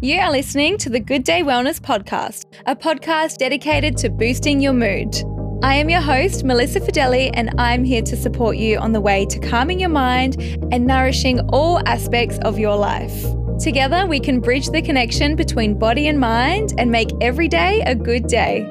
You are listening to the Good Day Wellness Podcast, a podcast dedicated to boosting your mood. I am your host, Malissa Fedele, and I'm here to support you on the way to calming your mind and nourishing all aspects of your life. Together, we can bridge the connection between body and mind and make every day a good day.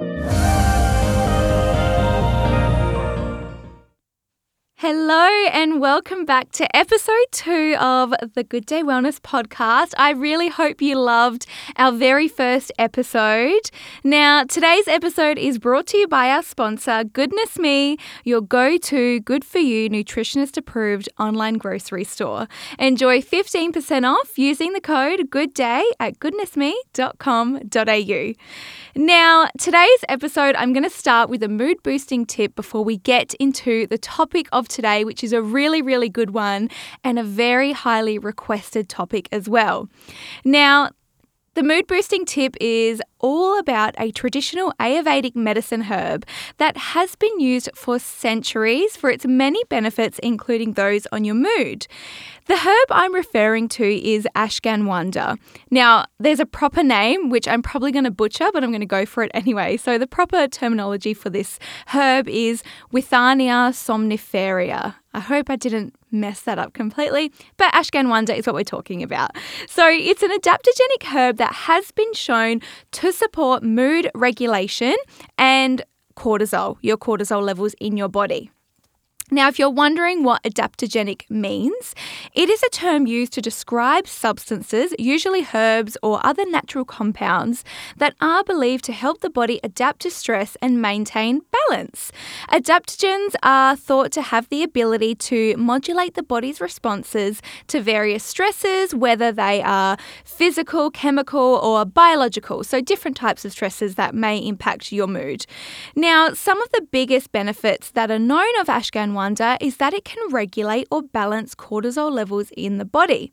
Hello, and welcome back to episode two of the Good Day Wellness podcast. I really hope you loved our very first episode. Now, today's episode is brought to you by our sponsor, Goodness Me, your go to good for you nutritionist approved online grocery store. Enjoy 15% off using the code GOODDAY at goodnessme.com.au. Now, today's episode, I'm going to start with a mood boosting tip before we get into the topic of today, which is a really, really good one and a very highly requested topic as well. Now, the mood boosting tip is all about a traditional Ayurvedic medicine herb that has been used for centuries for its many benefits, including those on your mood. The herb I'm referring to is ashwagandha. Now, there's a proper name, which I'm probably going to butcher, but I'm going to go for it anyway. So, the proper terminology for this herb is Withania somniferea. I hope I didn't mess that up completely, but ashwagandha is what we're talking about. So, it's an adaptogenic herb that has been shown to support mood regulation and cortisol, your cortisol levels in your body. Now, if you're wondering what adaptogenic means, it is a term used to describe substances, usually herbs or other natural compounds, that are believed to help the body adapt to stress and maintain balance. Adaptogens are thought to have the ability to modulate the body's responses to various stresses, whether they are physical, chemical, or biological, so different types of stresses that may impact your mood. Now, some of the biggest benefits that are known of ashgan wonder is that it can regulate or balance cortisol levels in the body.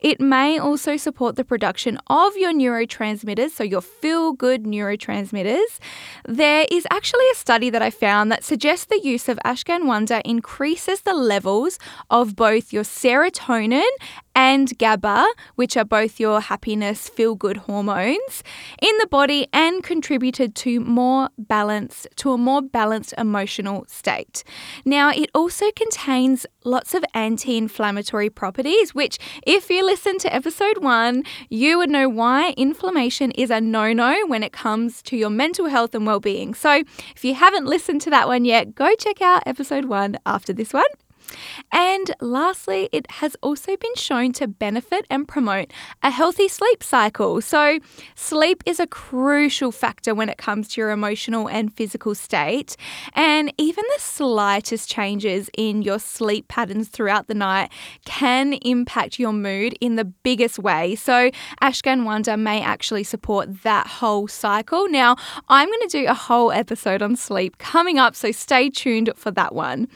It may also support the production of your neurotransmitters, so your feel good neurotransmitters. There is actually a study that I found that suggests the use of ashwagandha increases the levels of both your serotonin and GABA, which are both your happiness, feel good hormones, in the body and contributed to more balanced to a more balanced emotional state. Now, it also contains lots of anti-inflammatory properties, which if you listen to episode 1, you would know why inflammation is a no-no when it comes to your mental health and well-being. So, if you haven't listened to that one yet, go check out episode 1 after this one. And lastly, it has also been shown to benefit and promote a healthy sleep cycle. So, sleep is a crucial factor when it comes to your emotional and physical state. And even the slightest changes in your sleep patterns throughout the night can impact your mood in the biggest way. So, ashwagandha may actually support that whole cycle. Now, I'm going to do a whole episode on sleep coming up, so stay tuned for that one.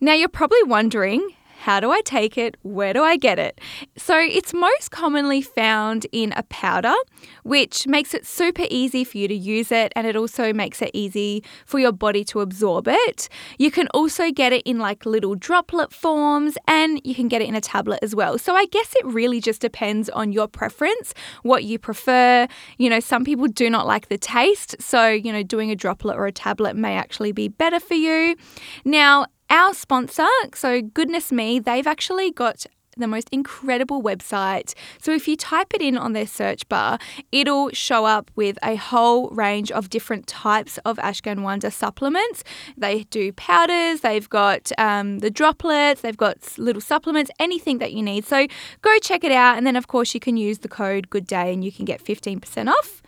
Now, you're probably wondering how do I take it? Where do I get it? So, it's most commonly found in a powder, which makes it super easy for you to use it and it also makes it easy for your body to absorb it. You can also get it in like little droplet forms and you can get it in a tablet as well. So, I guess it really just depends on your preference, what you prefer. You know, some people do not like the taste, so, you know, doing a droplet or a tablet may actually be better for you. Now, our sponsor, so Goodness Me, they've actually got the most incredible website. So if you type it in on their search bar, it'll show up with a whole range of different types of ashwagandha supplements. They do powders, they've got um, the droplets, they've got little supplements, anything that you need. So go check it out, and then of course you can use the code Good Day, and you can get fifteen percent off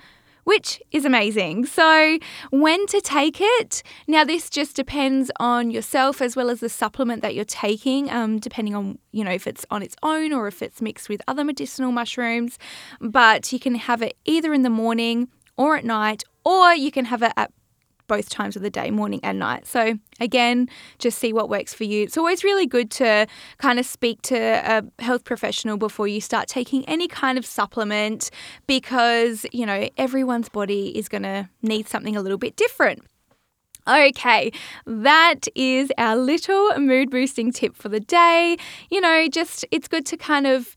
which is amazing. So, when to take it? Now, this just depends on yourself as well as the supplement that you're taking, um, depending on, you know, if it's on its own or if it's mixed with other medicinal mushrooms. But you can have it either in the morning or at night, or you can have it at both times of the day, morning and night. So, again, just see what works for you. It's always really good to kind of speak to a health professional before you start taking any kind of supplement because, you know, everyone's body is going to need something a little bit different. Okay, that is our little mood boosting tip for the day. You know, just it's good to kind of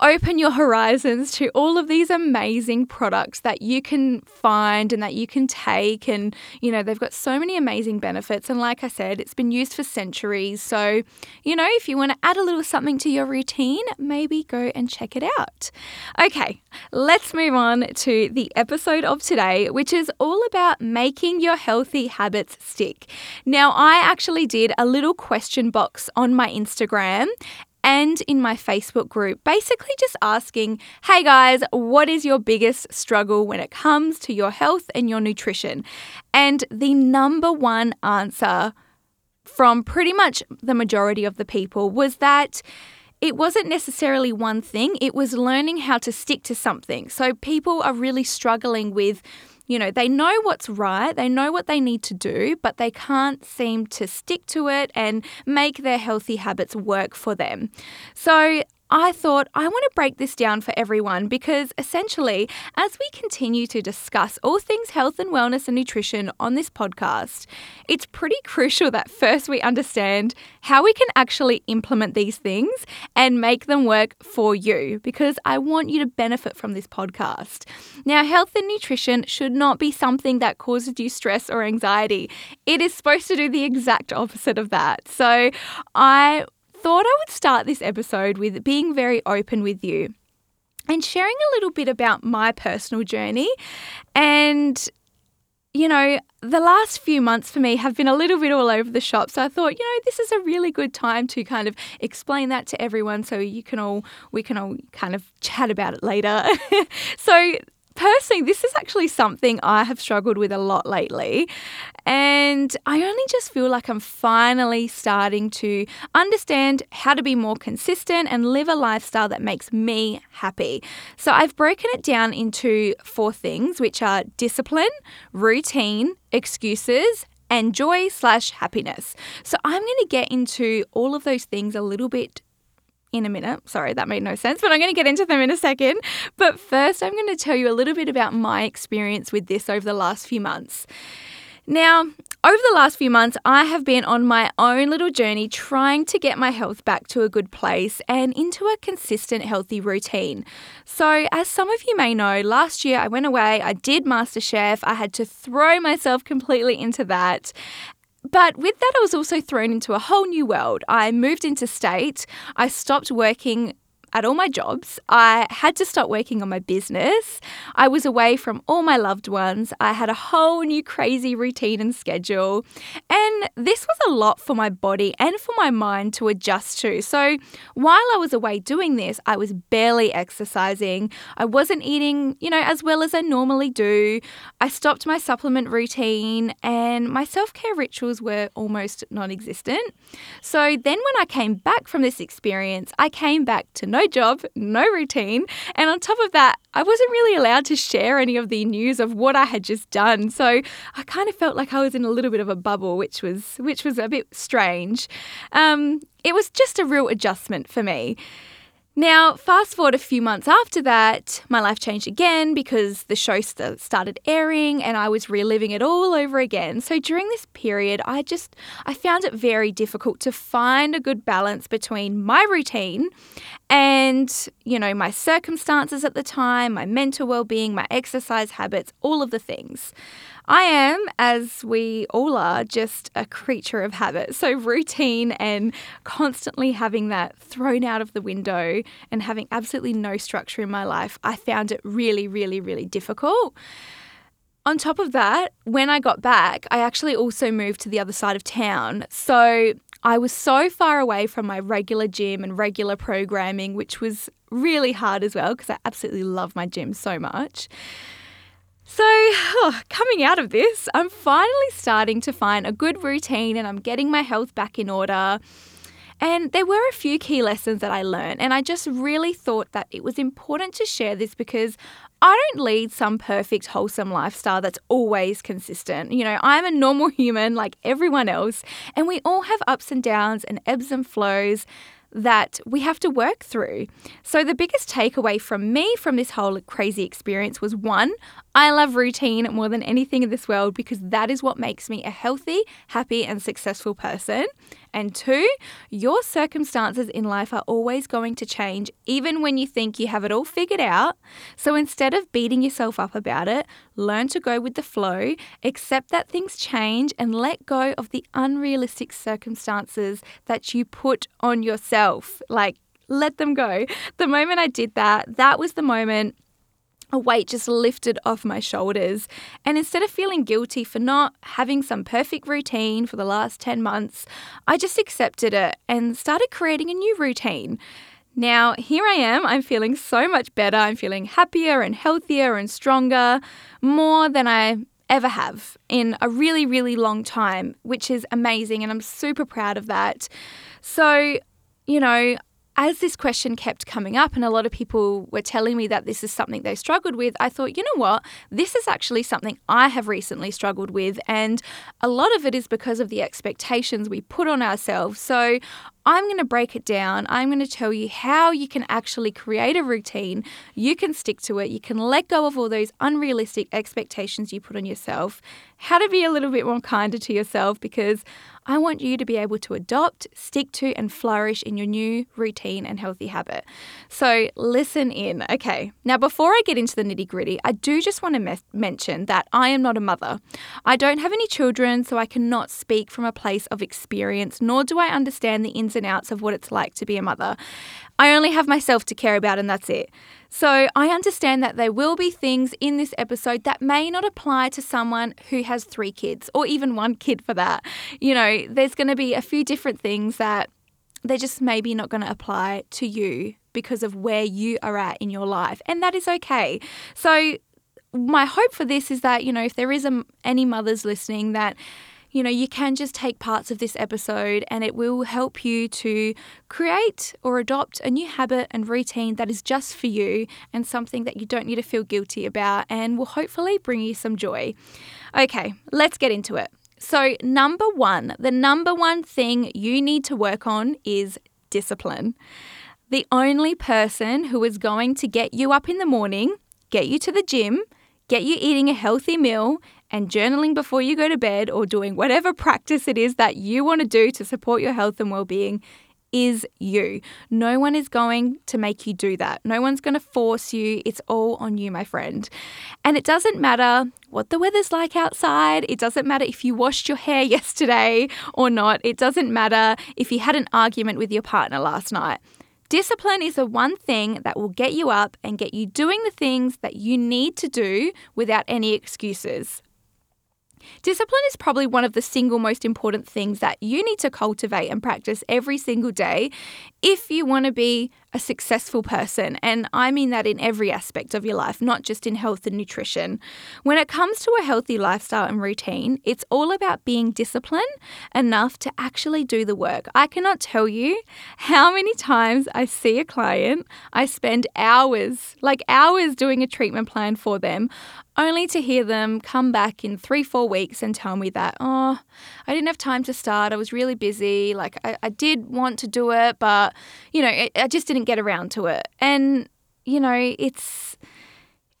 open your horizons to all of these amazing products that you can find and that you can take. And, you know, they've got so many amazing benefits. And like I said, it's been used for centuries. So, you know, if you want to add a little something to your routine, maybe go and check it out. Okay, let's move on to the episode of today, which is all about making your healthy habits stick. Now, I actually did a little question box on my Instagram and in my Facebook group, basically just asking, hey guys, what is your biggest struggle when it comes to your health and your nutrition? And the number one answer from pretty much the majority of the people was that it wasn't necessarily one thing, it was learning how to stick to something. So people are really struggling with you know, they know what's right, they know what they need to do, but they can't seem to stick to it and make their healthy habits work for them. So I thought I want to break this down for everyone because essentially, as we continue to discuss all things health and wellness and nutrition on this podcast, it's pretty crucial that first we understand how we can actually implement these things and make them work for you because I want you to benefit from this podcast. Now, health and nutrition should not be something that causes you stress or anxiety, it is supposed to do the exact opposite of that. So, I thought I would start this episode with being very open with you and sharing a little bit about my personal journey. And, you know, the last few months for me have been a little bit all over the shop. So I thought, you know, this is a really good time to kind of explain that to everyone so you can all, we can all kind of chat about it later. so, personally, this is actually something I have struggled with a lot lately. And I only just feel like I'm finally starting to understand how to be more consistent and live a lifestyle that makes me happy. So I've broken it down into four things, which are discipline, routine, excuses, and joy slash happiness. So I'm going to get into all of those things a little bit in a minute. Sorry, that made no sense, but I'm going to get into them in a second. But first, I'm going to tell you a little bit about my experience with this over the last few months. Now, over the last few months, I have been on my own little journey trying to get my health back to a good place and into a consistent, healthy routine. So, as some of you may know, last year I went away, I did MasterChef, I had to throw myself completely into that. But with that, I was also thrown into a whole new world. I moved into state. I stopped working at all my jobs. I had to start working on my business. I was away from all my loved ones. I had a whole new crazy routine and schedule. And this was a lot for my body and for my mind to adjust to. So while I was away doing this, I was barely exercising. I wasn't eating, you know, as well as I normally do. I stopped my supplement routine and my self care rituals were almost non existent. So then when I came back from this experience, I came back to no no job, no routine. And on top of that, I wasn't really allowed to share any of the news of what I had just done. So I kind of felt like I was in a little bit of a bubble, which was which was a bit strange. Um, it was just a real adjustment for me. Now, fast forward a few months after that, my life changed again because the show st- started airing and I was reliving it all over again. So during this period, I just I found it very difficult to find a good balance between my routine and, you know, my circumstances at the time, my mental well-being, my exercise habits, all of the things. I am, as we all are, just a creature of habit. So, routine and constantly having that thrown out of the window and having absolutely no structure in my life, I found it really, really, really difficult. On top of that, when I got back, I actually also moved to the other side of town. So I was so far away from my regular gym and regular programming, which was really hard as well because I absolutely love my gym so much. So, oh, coming out of this, I'm finally starting to find a good routine and I'm getting my health back in order. And there were a few key lessons that I learned, and I just really thought that it was important to share this because I don't lead some perfect, wholesome lifestyle that's always consistent. You know, I'm a normal human like everyone else, and we all have ups and downs and ebbs and flows that we have to work through. So, the biggest takeaway from me from this whole crazy experience was one, I love routine more than anything in this world because that is what makes me a healthy, happy, and successful person. And two, your circumstances in life are always going to change, even when you think you have it all figured out. So instead of beating yourself up about it, learn to go with the flow, accept that things change, and let go of the unrealistic circumstances that you put on yourself. Like, let them go. The moment I did that, that was the moment a weight just lifted off my shoulders. And instead of feeling guilty for not having some perfect routine for the last 10 months, I just accepted it and started creating a new routine. Now, here I am. I'm feeling so much better. I'm feeling happier and healthier and stronger, more than I ever have in a really, really long time, which is amazing. And I'm super proud of that. So, you know, as this question kept coming up and a lot of people were telling me that this is something they struggled with, I thought, you know what? This is actually something I have recently struggled with. And a lot of it is because of the expectations we put on ourselves. So I'm going to break it down. I'm going to tell you how you can actually create a routine. You can stick to it. You can let go of all those unrealistic expectations you put on yourself. How to be a little bit more kinder to yourself because I want you to be able to adopt, stick to, and flourish in your new routine and healthy habit. So, listen in. Okay, now before I get into the nitty gritty, I do just want to me- mention that I am not a mother. I don't have any children, so I cannot speak from a place of experience, nor do I understand the ins and outs of what it's like to be a mother. I only have myself to care about, and that's it. So I understand that there will be things in this episode that may not apply to someone who has three kids or even one kid for that. You know, there's going to be a few different things that they're just maybe not going to apply to you because of where you are at in your life. And that is okay. So, my hope for this is that, you know, if there is a, any mothers listening that you know, you can just take parts of this episode and it will help you to create or adopt a new habit and routine that is just for you and something that you don't need to feel guilty about and will hopefully bring you some joy. Okay, let's get into it. So, number one, the number one thing you need to work on is discipline. The only person who is going to get you up in the morning, get you to the gym, get you eating a healthy meal, and journaling before you go to bed or doing whatever practice it is that you want to do to support your health and well being is you. No one is going to make you do that. No one's going to force you. It's all on you, my friend. And it doesn't matter what the weather's like outside. It doesn't matter if you washed your hair yesterday or not. It doesn't matter if you had an argument with your partner last night. Discipline is the one thing that will get you up and get you doing the things that you need to do without any excuses. Discipline is probably one of the single most important things that you need to cultivate and practice every single day if you want to be a successful person. And I mean that in every aspect of your life, not just in health and nutrition. When it comes to a healthy lifestyle and routine, it's all about being disciplined enough to actually do the work. I cannot tell you how many times I see a client, I spend hours, like hours, doing a treatment plan for them only to hear them come back in three, four weeks and tell me that, oh, I didn't have time to start. I was really busy. Like, I, I did want to do it, but, you know, I just didn't get around to it. And, you know, it's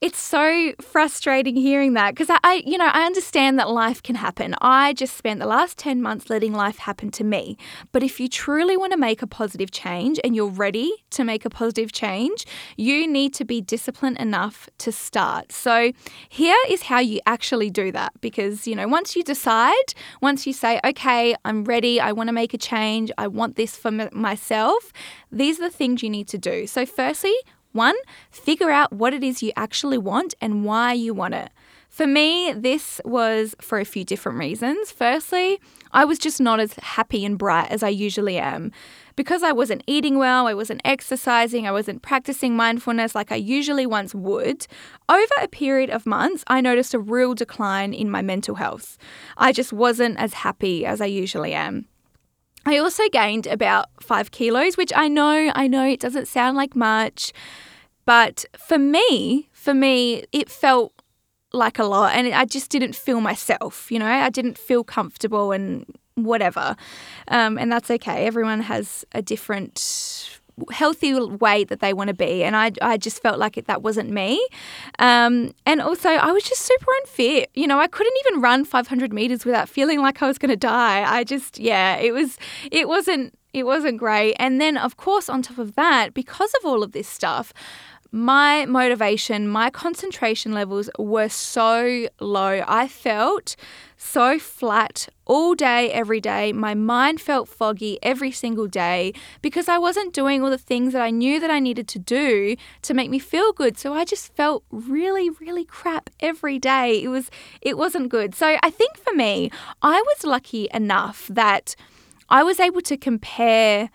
it's so frustrating hearing that because I, I, you know, I understand that life can happen. I just spent the last 10 months letting life happen to me. But if you truly want to make a positive change and you're ready to make a positive change, you need to be disciplined enough to start. So here is how you actually do that because, you know, once you decide, once you say, okay, I'm ready, I want to make a change, I want this for m- myself, these are the things you need to do. So, firstly, one, figure out what it is you actually want and why you want it. For me, this was for a few different reasons. Firstly, I was just not as happy and bright as I usually am. Because I wasn't eating well, I wasn't exercising, I wasn't practicing mindfulness like I usually once would, over a period of months, I noticed a real decline in my mental health. I just wasn't as happy as I usually am. I also gained about five kilos, which I know, I know it doesn't sound like much, but for me, for me, it felt like a lot and I just didn't feel myself, you know, I didn't feel comfortable and whatever. Um, and that's okay. Everyone has a different healthy weight that they want to be. And I, I just felt like it, that wasn't me. Um, and also, I was just super unfit. You know, I couldn't even run 500 meters without feeling like I was going to die. I just, yeah, it was, it wasn't, it wasn't great. And then, of course, on top of that, because of all of this stuff, my motivation, my concentration levels were so low. I felt so flat all day, every day. My mind felt foggy every single day because I wasn't doing all the things that I knew that I needed to do to make me feel good. So I just felt really, really crap every day. It was it wasn't good. So I think for me, I was lucky enough that I was able to compare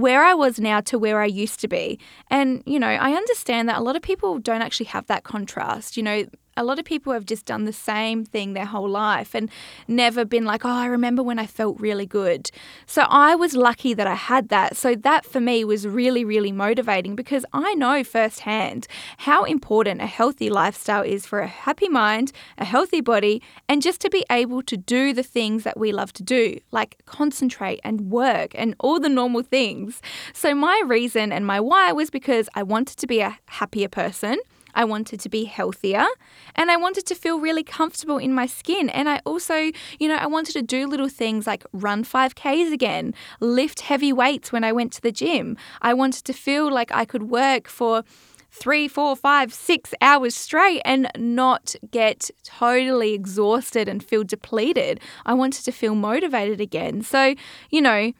where I was now to where I used to be. And, you know, I understand that a lot of people don't actually have that contrast. You know, a lot of people have just done the same thing their whole life and never been like, oh, I remember when I felt really good. So I was lucky that I had that. So that for me was really, really motivating because I know firsthand how important a healthy lifestyle is for a happy mind, a healthy body, and just to be able to do the things that we love to do, like concentrate and work and all the normal things. So my reason and my why was because I wanted to be a happier person. I wanted to be healthier and I wanted to feel really comfortable in my skin. And I also, you know, I wanted to do little things like run 5Ks again, lift heavy weights when I went to the gym. I wanted to feel like I could work for three, four, five, six hours straight and not get totally exhausted and feel depleted. I wanted to feel motivated again. So, you know,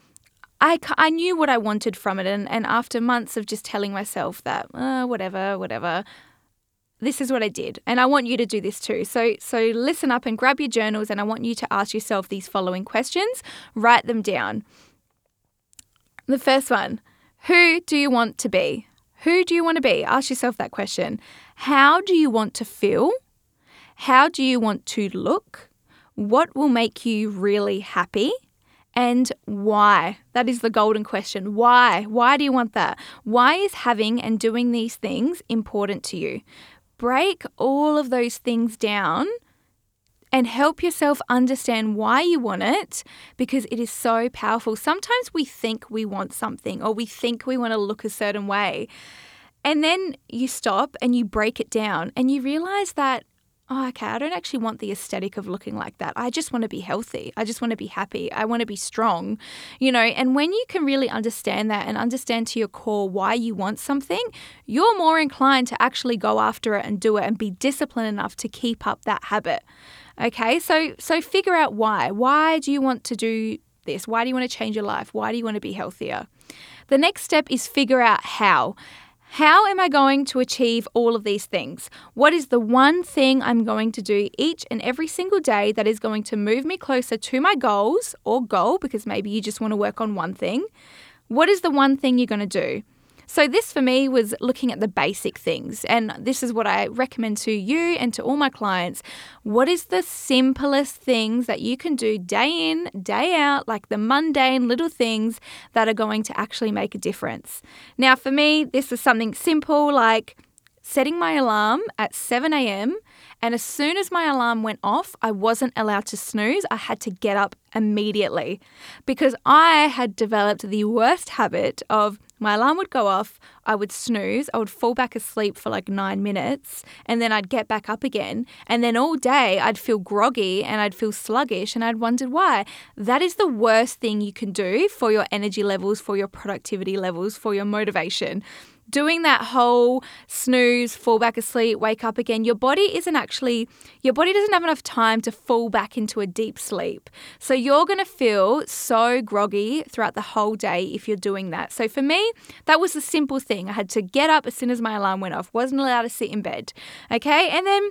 I, I knew what I wanted from it. And, and after months of just telling myself that, uh, whatever, whatever, this is what I did, and I want you to do this too. So, so listen up and grab your journals, and I want you to ask yourself these following questions. Write them down. The first one Who do you want to be? Who do you want to be? Ask yourself that question. How do you want to feel? How do you want to look? What will make you really happy? And why? That is the golden question. Why? Why do you want that? Why is having and doing these things important to you? Break all of those things down and help yourself understand why you want it because it is so powerful. Sometimes we think we want something or we think we want to look a certain way. And then you stop and you break it down and you realize that oh, okay, I don't actually want the aesthetic of looking like that. I just want to be healthy. I just want to be happy. I want to be strong, you know. And when you can really understand that and understand to your core why you want something, you're more inclined to actually go after it and do it and be disciplined enough to keep up that habit. Okay, so so figure out why. Why do you want to do this? Why do you want to change your life? Why do you want to be healthier? The next step is figure out how. How am I going to achieve all of these things? What is the one thing I'm going to do each and every single day that is going to move me closer to my goals or goal because maybe you just want to work on one thing? What is the one thing you're going to do? So, this for me was looking at the basic things. And this is what I recommend to you and to all my clients. What is the simplest things that you can do day in, day out, like the mundane little things that are going to actually make a difference? Now, for me, this is something simple like setting my alarm at 7 a.m. And as soon as my alarm went off, I wasn't allowed to snooze. I had to get up immediately because I had developed the worst habit of my alarm would go off, I would snooze, I would fall back asleep for like nine minutes, and then I'd get back up again. And then all day I'd feel groggy and I'd feel sluggish, and I'd wondered why. That is the worst thing you can do for your energy levels, for your productivity levels, for your motivation doing that whole snooze, fall back asleep, wake up again, your body isn't actually, your body doesn't have enough time to fall back into a deep sleep. So you're going to feel so groggy throughout the whole day if you're doing that. So for me, that was the simple thing. I had to get up as soon as my alarm went off, wasn't allowed to sit in bed. Okay. And then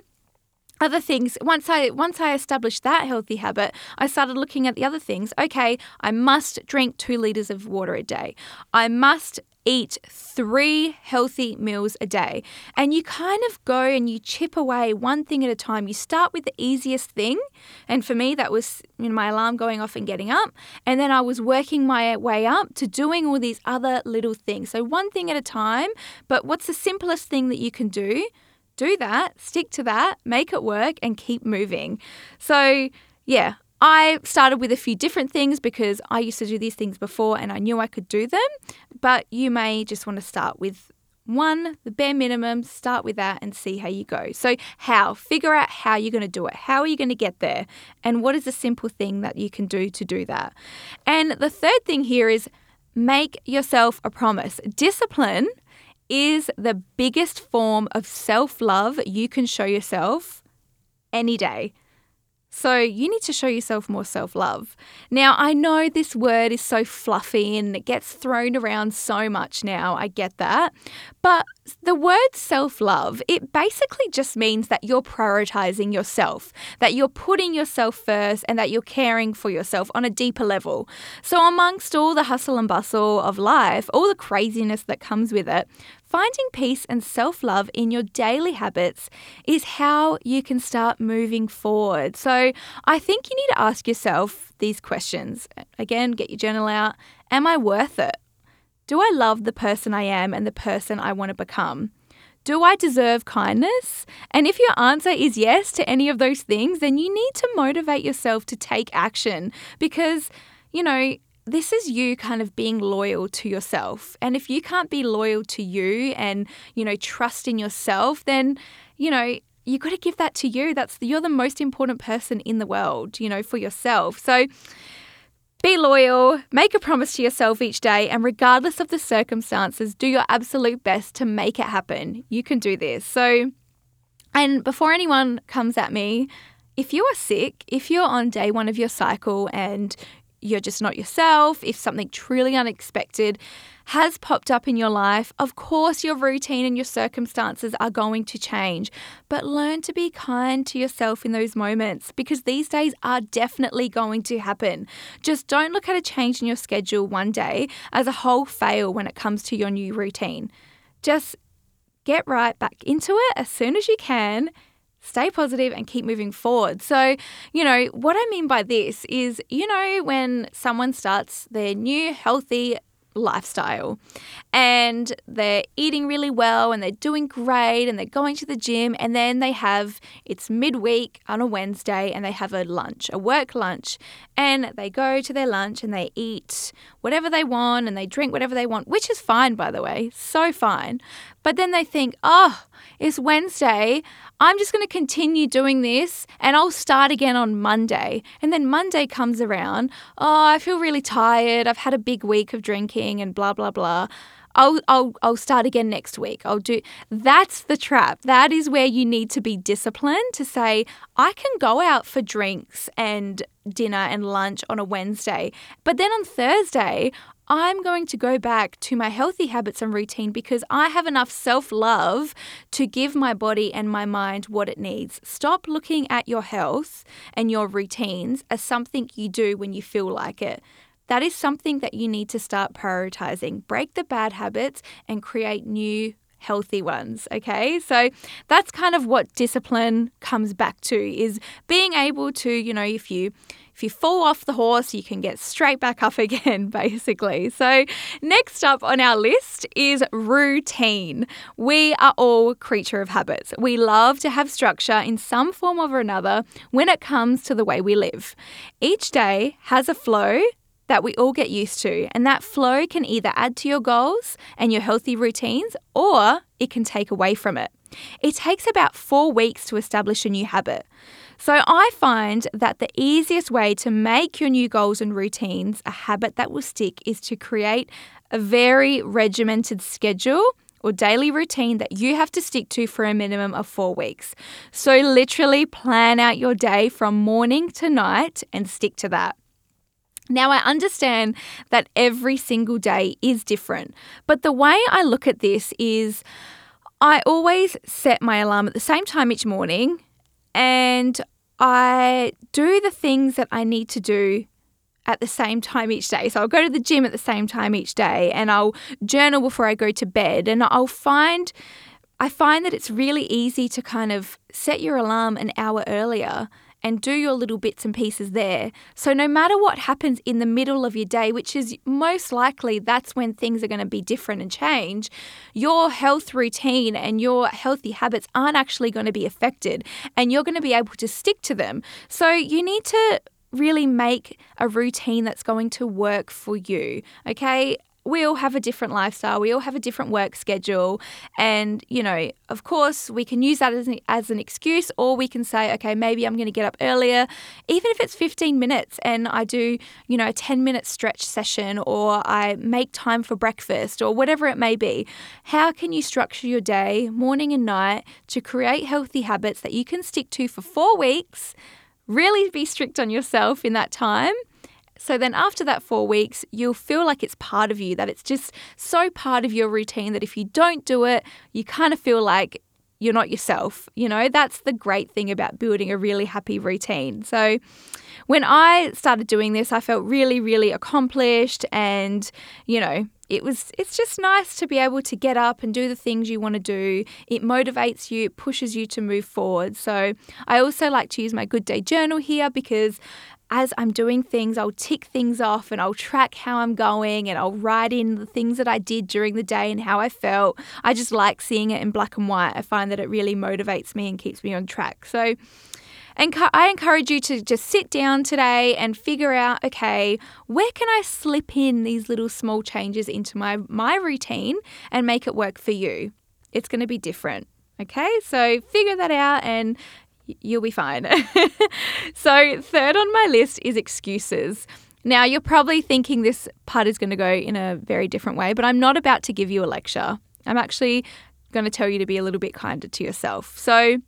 other things once i once i established that healthy habit i started looking at the other things okay i must drink 2 liters of water a day i must eat three healthy meals a day. And you kind of go and you chip away one thing at a time. You start with the easiest thing. And for me, that was you know, my alarm going off and getting up. And then I was working my way up to doing all these other little things. So one thing at a time. But what's the simplest thing that you can do? Do that, stick to that, make it work, and keep moving. So, yeah, I started with a few different things because I used to do these things before and I knew I could do them. But you may just want to start with one, the bare minimum, start with that and see how you go. So, how? Figure out how you're going to do it. How are you going to get there? And what is a simple thing that you can do to do that? And the third thing here is make yourself a promise. Discipline is the biggest form of self love you can show yourself any day. So you need to show yourself more self love. Now, I know this word is so fluffy and it gets thrown around so much now. I get that. But the word self love, it basically just means that you're prioritizing yourself, that you're putting yourself first, and that you're caring for yourself on a deeper level. So, amongst all the hustle and bustle of life, all the craziness that comes with it, Finding peace and self love in your daily habits is how you can start moving forward. So, I think you need to ask yourself these questions. Again, get your journal out. Am I worth it? Do I love the person I am and the person I want to become? Do I deserve kindness? And if your answer is yes to any of those things, then you need to motivate yourself to take action because, you know, this is you kind of being loyal to yourself. And if you can't be loyal to you and, you know, trust in yourself, then, you know, you got to give that to you. That's you're the most important person in the world, you know, for yourself. So be loyal, make a promise to yourself each day, and regardless of the circumstances, do your absolute best to make it happen. You can do this. So, and before anyone comes at me, if you are sick, if you're on day one of your cycle and you're just not yourself, if something truly unexpected has popped up in your life, of course your routine and your circumstances are going to change. But learn to be kind to yourself in those moments because these days are definitely going to happen. Just don't look at a change in your schedule one day as a whole fail when it comes to your new routine. Just get right back into it as soon as you can stay positive and keep moving forward. So, you know, what I mean by this is, you know, when someone starts their new healthy lifestyle and they're eating really well and they're doing great and they're going to the gym and then they have it's midweek on a Wednesday and they have a lunch, a work lunch, and they go to their lunch and they eat whatever they want and they drink whatever they want, which is fine by the way, so fine. But then they think, "Oh, it's Wednesday. I'm just going to continue doing this and I'll start again on Monday. And then Monday comes around. Oh, I feel really tired. I've had a big week of drinking and blah, blah, blah. I'll, I'll, I'll start again next week. I'll do that's the trap. That is where you need to be disciplined to say, I can go out for drinks and dinner and lunch on a Wednesday, but then on Thursday, I'm going to go back to my healthy habits and routine because I have enough self love to give my body and my mind what it needs. Stop looking at your health and your routines as something you do when you feel like it. That is something that you need to start prioritizing. Break the bad habits and create new healthy ones okay so that's kind of what discipline comes back to is being able to you know if you if you fall off the horse, you can get straight back up again, basically. So, next up on our list is routine. We are all creature of habits. We love to have structure in some form or another when it comes to the way we live. Each day has a flow that we all get used to, and that flow can either add to your goals and your healthy routines or it can take away from it. It takes about four weeks to establish a new habit. So I find that the easiest way to make your new goals and routines a habit that will stick is to create a very regimented schedule or daily routine that you have to stick to for a minimum of four weeks. So, literally plan out your day from morning to night and stick to that. Now, I understand that every single day is different, but the way I look at this is I always set my alarm at the same time each morning and I do the things that I need to do at the same time each day. So I'll go to the gym at the same time each day and I'll journal before I go to bed and I'll find I find that it's really easy to kind of set your alarm an hour earlier and do your little bits and pieces there. So, no matter what happens in the middle of your day, which is most likely that's when things are going to be different and change, your health routine and your healthy habits aren't actually going to be affected and you're going to be able to stick to them. So, you need to really make a routine that's going to work for you. Okay we all have a different lifestyle, we all have a different work schedule. And, you know, of course, we can use that as an, as an excuse, or we can say, okay, maybe I'm going to get up earlier, even if it's 15 minutes and I do, you know, a 10 minute stretch session, or I make time for breakfast, or whatever it may be. How can you structure your day, morning and night, to create healthy habits that you can stick to for four weeks? Really be strict on yourself in that time so then after that four weeks, you'll feel like it's part of you, that it's just so part of your routine that if you don't do it, you kind of feel like you're not yourself. You know, that's the great thing about building a really happy routine. So when I started doing this, I felt really, really accomplished and, you know, it was it's just nice to be able to get up and do the things you want to do. It motivates you, it pushes you to move forward. So I also like to use my good day journal here because as I'm doing things, I'll tick things off and I'll track how I'm going and I'll write in the things that I did during the day and how I felt. I just like seeing it in black and white. I find that it really motivates me and keeps me on track. So, and I encourage you to just sit down today and figure out okay, where can I slip in these little small changes into my, my routine and make it work for you? It's going to be different. Okay, so figure that out and you'll be fine. so, third on my list is excuses. Now, you're probably thinking this part is going to go in a very different way, but I'm not about to give you a lecture. I'm actually going to tell you to be a little bit kinder to yourself. So,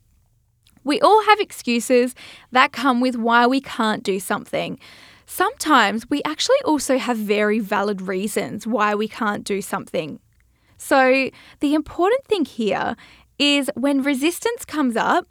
we all have excuses that come with why we can't do something. Sometimes we actually also have very valid reasons why we can't do something. So, the important thing here is when resistance comes up,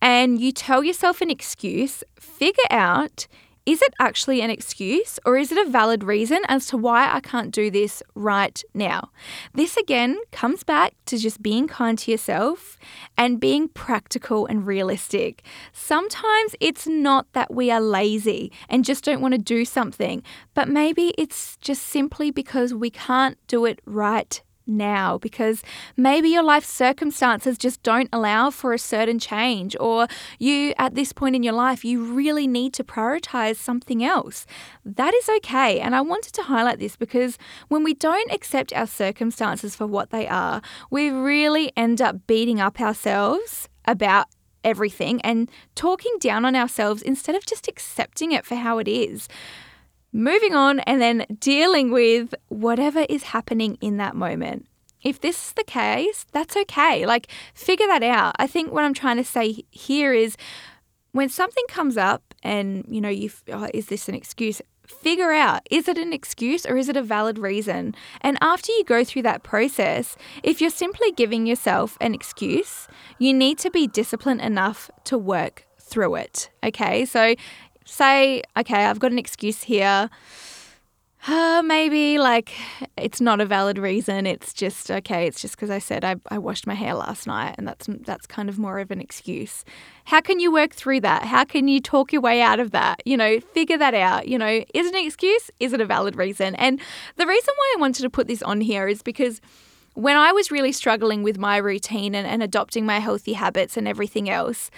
and you tell yourself an excuse, figure out is it actually an excuse or is it a valid reason as to why I can't do this right now? This again comes back to just being kind to yourself and being practical and realistic. Sometimes it's not that we are lazy and just don't want to do something, but maybe it's just simply because we can't do it right now because maybe your life circumstances just don't allow for a certain change, or you, at this point in your life, you really need to prioritize something else. That is okay. And I wanted to highlight this because when we don't accept our circumstances for what they are, we really end up beating up ourselves about everything and talking down on ourselves instead of just accepting it for how it is moving on and then dealing with whatever is happening in that moment. If this is the case, that's okay. Like, figure that out. I think what I'm trying to say here is when something comes up and, you know, you, oh, is this an excuse? Figure out is it an excuse or is it a valid reason? And after you go through that process, if you're simply giving yourself an excuse, you need to be disciplined enough to work through it. Okay, so say, okay, I've got an excuse here. Uh, maybe like it's not a valid reason. It's just okay. It's just because I said I, I washed my hair last night, and that's that's kind of more of an excuse. How can you work through that? How can you talk your way out of that? You know, figure that out. You know, is it an excuse? Is it a valid reason? And the reason why I wanted to put this on here is because when I was really struggling with my routine and, and adopting my healthy habits and everything else,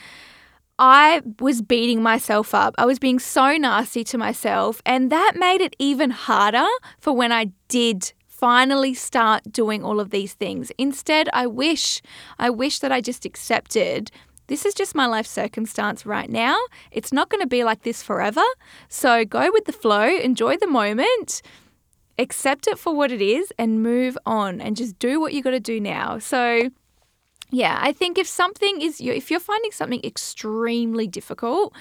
I was beating myself up. I was being so nasty to myself. And that made it even harder for when I did finally start doing all of these things. Instead, I wish, I wish that I just accepted this is just my life circumstance right now. It's not going to be like this forever. So go with the flow, enjoy the moment, accept it for what it is, and move on and just do what you got to do now. So, yeah, I think if something is if you're finding something extremely difficult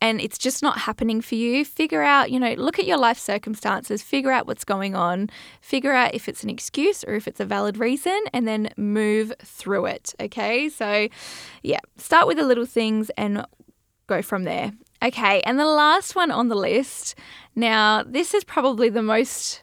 and it's just not happening for you, figure out, you know, look at your life circumstances, figure out what's going on, figure out if it's an excuse or if it's a valid reason and then move through it, okay? So, yeah, start with the little things and go from there. Okay, and the last one on the list. Now, this is probably the most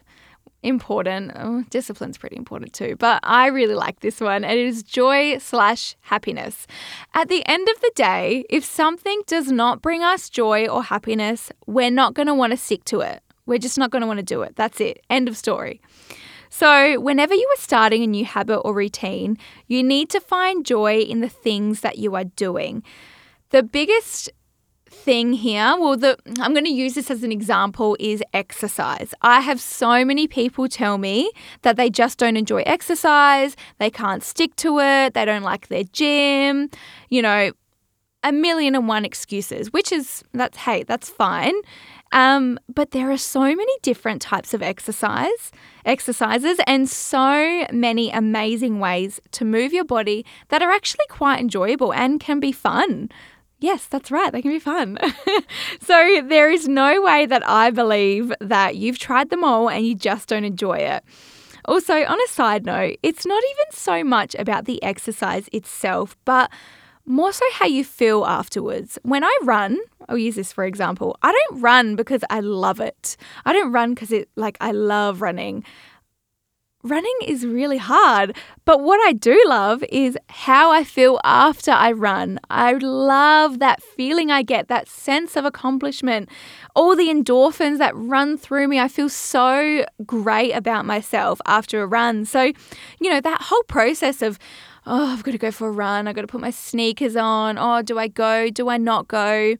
important. Oh, discipline's pretty important too, but I really like this one. And it is joy slash happiness. At the end of the day, if something does not bring us joy or happiness, we're not going to want to stick to it. We're just not going to want to do it. That's it. End of story. So, whenever you are starting a new habit or routine, you need to find joy in the things that you are doing. The biggest thing here, well, the I'm going to use this as an example is exercise. I have so many people tell me that they just don't enjoy exercise, they can't stick to it, they don't like their gym, you know, a million and one excuses, which is that's hey, that's fine. Um, but there are so many different types of exercise, exercises, and so many amazing ways to move your body that are actually quite enjoyable and can be fun. Yes, that's right. They can be fun. so there is no way that I believe that you've tried them all and you just don't enjoy it. Also, on a side note, it's not even so much about the exercise itself, but more so how you feel afterwards. When I run, I'll use this for example. I don't run because I love it. I don't run because it like I love running. Running is really hard, but what I do love is how I feel after I run. I love that feeling I get, that sense of accomplishment, all the endorphins that run through me. I feel so great about myself after a run. So, you know, that whole process of oh, I've got to go for a run. I've got to put my sneakers on. Oh, do I go? Do I not go?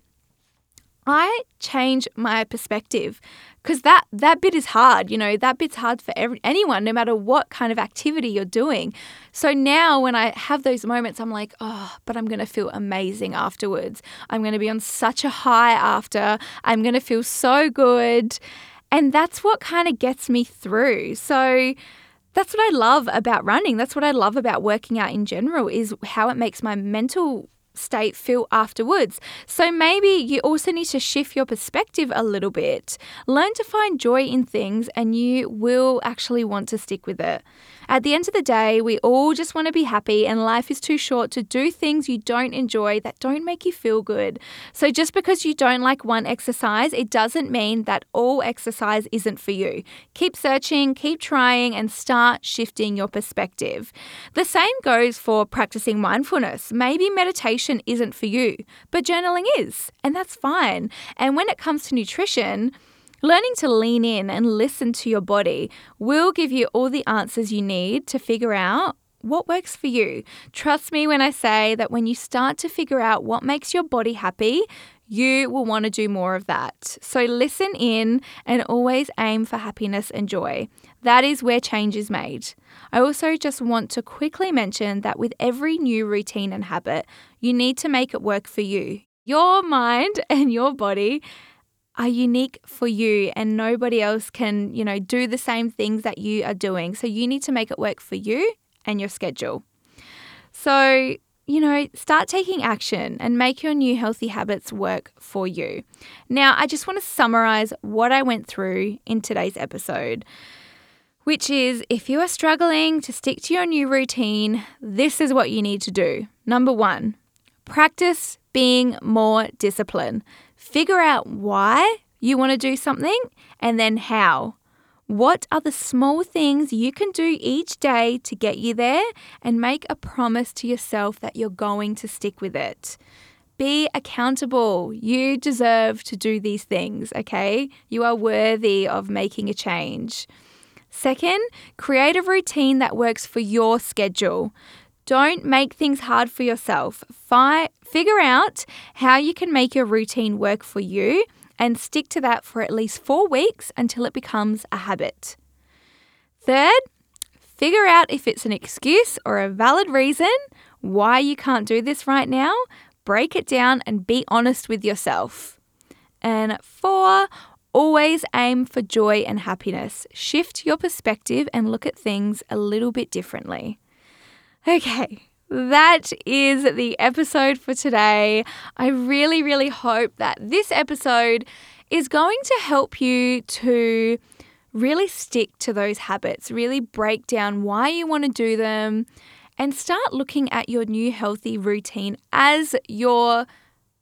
I change my perspective because that that bit is hard. You know, that bit's hard for every, anyone, no matter what kind of activity you're doing. So now, when I have those moments, I'm like, oh, but I'm going to feel amazing afterwards. I'm going to be on such a high after. I'm going to feel so good, and that's what kind of gets me through. So that's what I love about running. That's what I love about working out in general is how it makes my mental state feel afterwards. So maybe you also need to shift your perspective a little bit. Learn to find joy in things and you will actually want to stick with it. At the end of the day, we all just want to be happy, and life is too short to do things you don't enjoy that don't make you feel good. So, just because you don't like one exercise, it doesn't mean that all exercise isn't for you. Keep searching, keep trying, and start shifting your perspective. The same goes for practicing mindfulness. Maybe meditation isn't for you, but journaling is, and that's fine. And when it comes to nutrition, Learning to lean in and listen to your body will give you all the answers you need to figure out what works for you. Trust me when I say that when you start to figure out what makes your body happy, you will want to do more of that. So listen in and always aim for happiness and joy. That is where change is made. I also just want to quickly mention that with every new routine and habit, you need to make it work for you. Your mind and your body are unique for you and nobody else can, you know, do the same things that you are doing. So you need to make it work for you and your schedule. So, you know, start taking action and make your new healthy habits work for you. Now, I just want to summarize what I went through in today's episode, which is if you are struggling to stick to your new routine, this is what you need to do. Number one, practice being more disciplined. Figure out why you want to do something and then how. What are the small things you can do each day to get you there and make a promise to yourself that you're going to stick with it? Be accountable. You deserve to do these things, okay? You are worthy of making a change. Second, create a routine that works for your schedule. Don't make things hard for yourself. Fi- figure out how you can make your routine work for you and stick to that for at least four weeks until it becomes a habit. Third, figure out if it's an excuse or a valid reason why you can't do this right now. Break it down and be honest with yourself. And four, always aim for joy and happiness. Shift your perspective and look at things a little bit differently. Okay, that is the episode for today. I really, really hope that this episode is going to help you to really stick to those habits, really break down why you want to do them, and start looking at your new healthy routine as your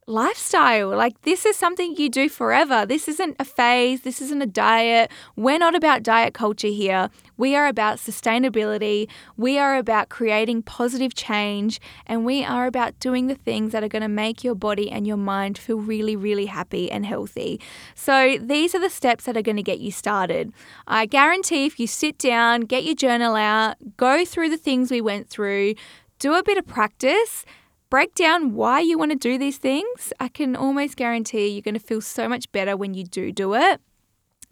lifestyle. Like, this is something you do forever. This isn't a phase, this isn't a diet. We're not about diet culture here. We are about sustainability. We are about creating positive change. And we are about doing the things that are going to make your body and your mind feel really, really happy and healthy. So, these are the steps that are going to get you started. I guarantee if you sit down, get your journal out, go through the things we went through, do a bit of practice break down why you want to do these things, I can almost guarantee you're going to feel so much better when you do do it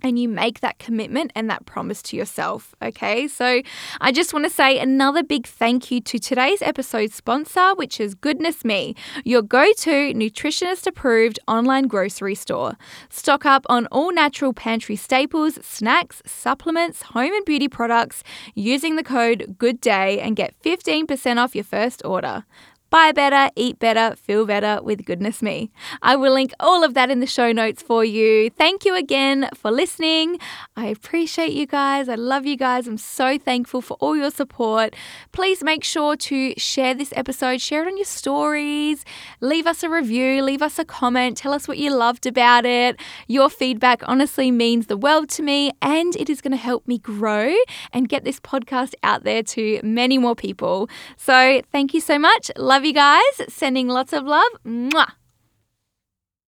and you make that commitment and that promise to yourself. Okay, so I just want to say another big thank you to today's episode sponsor, which is Goodness Me, your go to nutritionist approved online grocery store. Stock up on all natural pantry staples, snacks, supplements, home and beauty products using the code GOODDAY and get 15% off your first order. Buy better, eat better, feel better with Goodness Me. I will link all of that in the show notes for you. Thank you again for listening. I appreciate you guys. I love you guys. I'm so thankful for all your support. Please make sure to share this episode, share it on your stories, leave us a review, leave us a comment, tell us what you loved about it. Your feedback honestly means the world to me and it is going to help me grow and get this podcast out there to many more people. So, thank you so much. Love Love you guys. Sending lots of love. Mwah.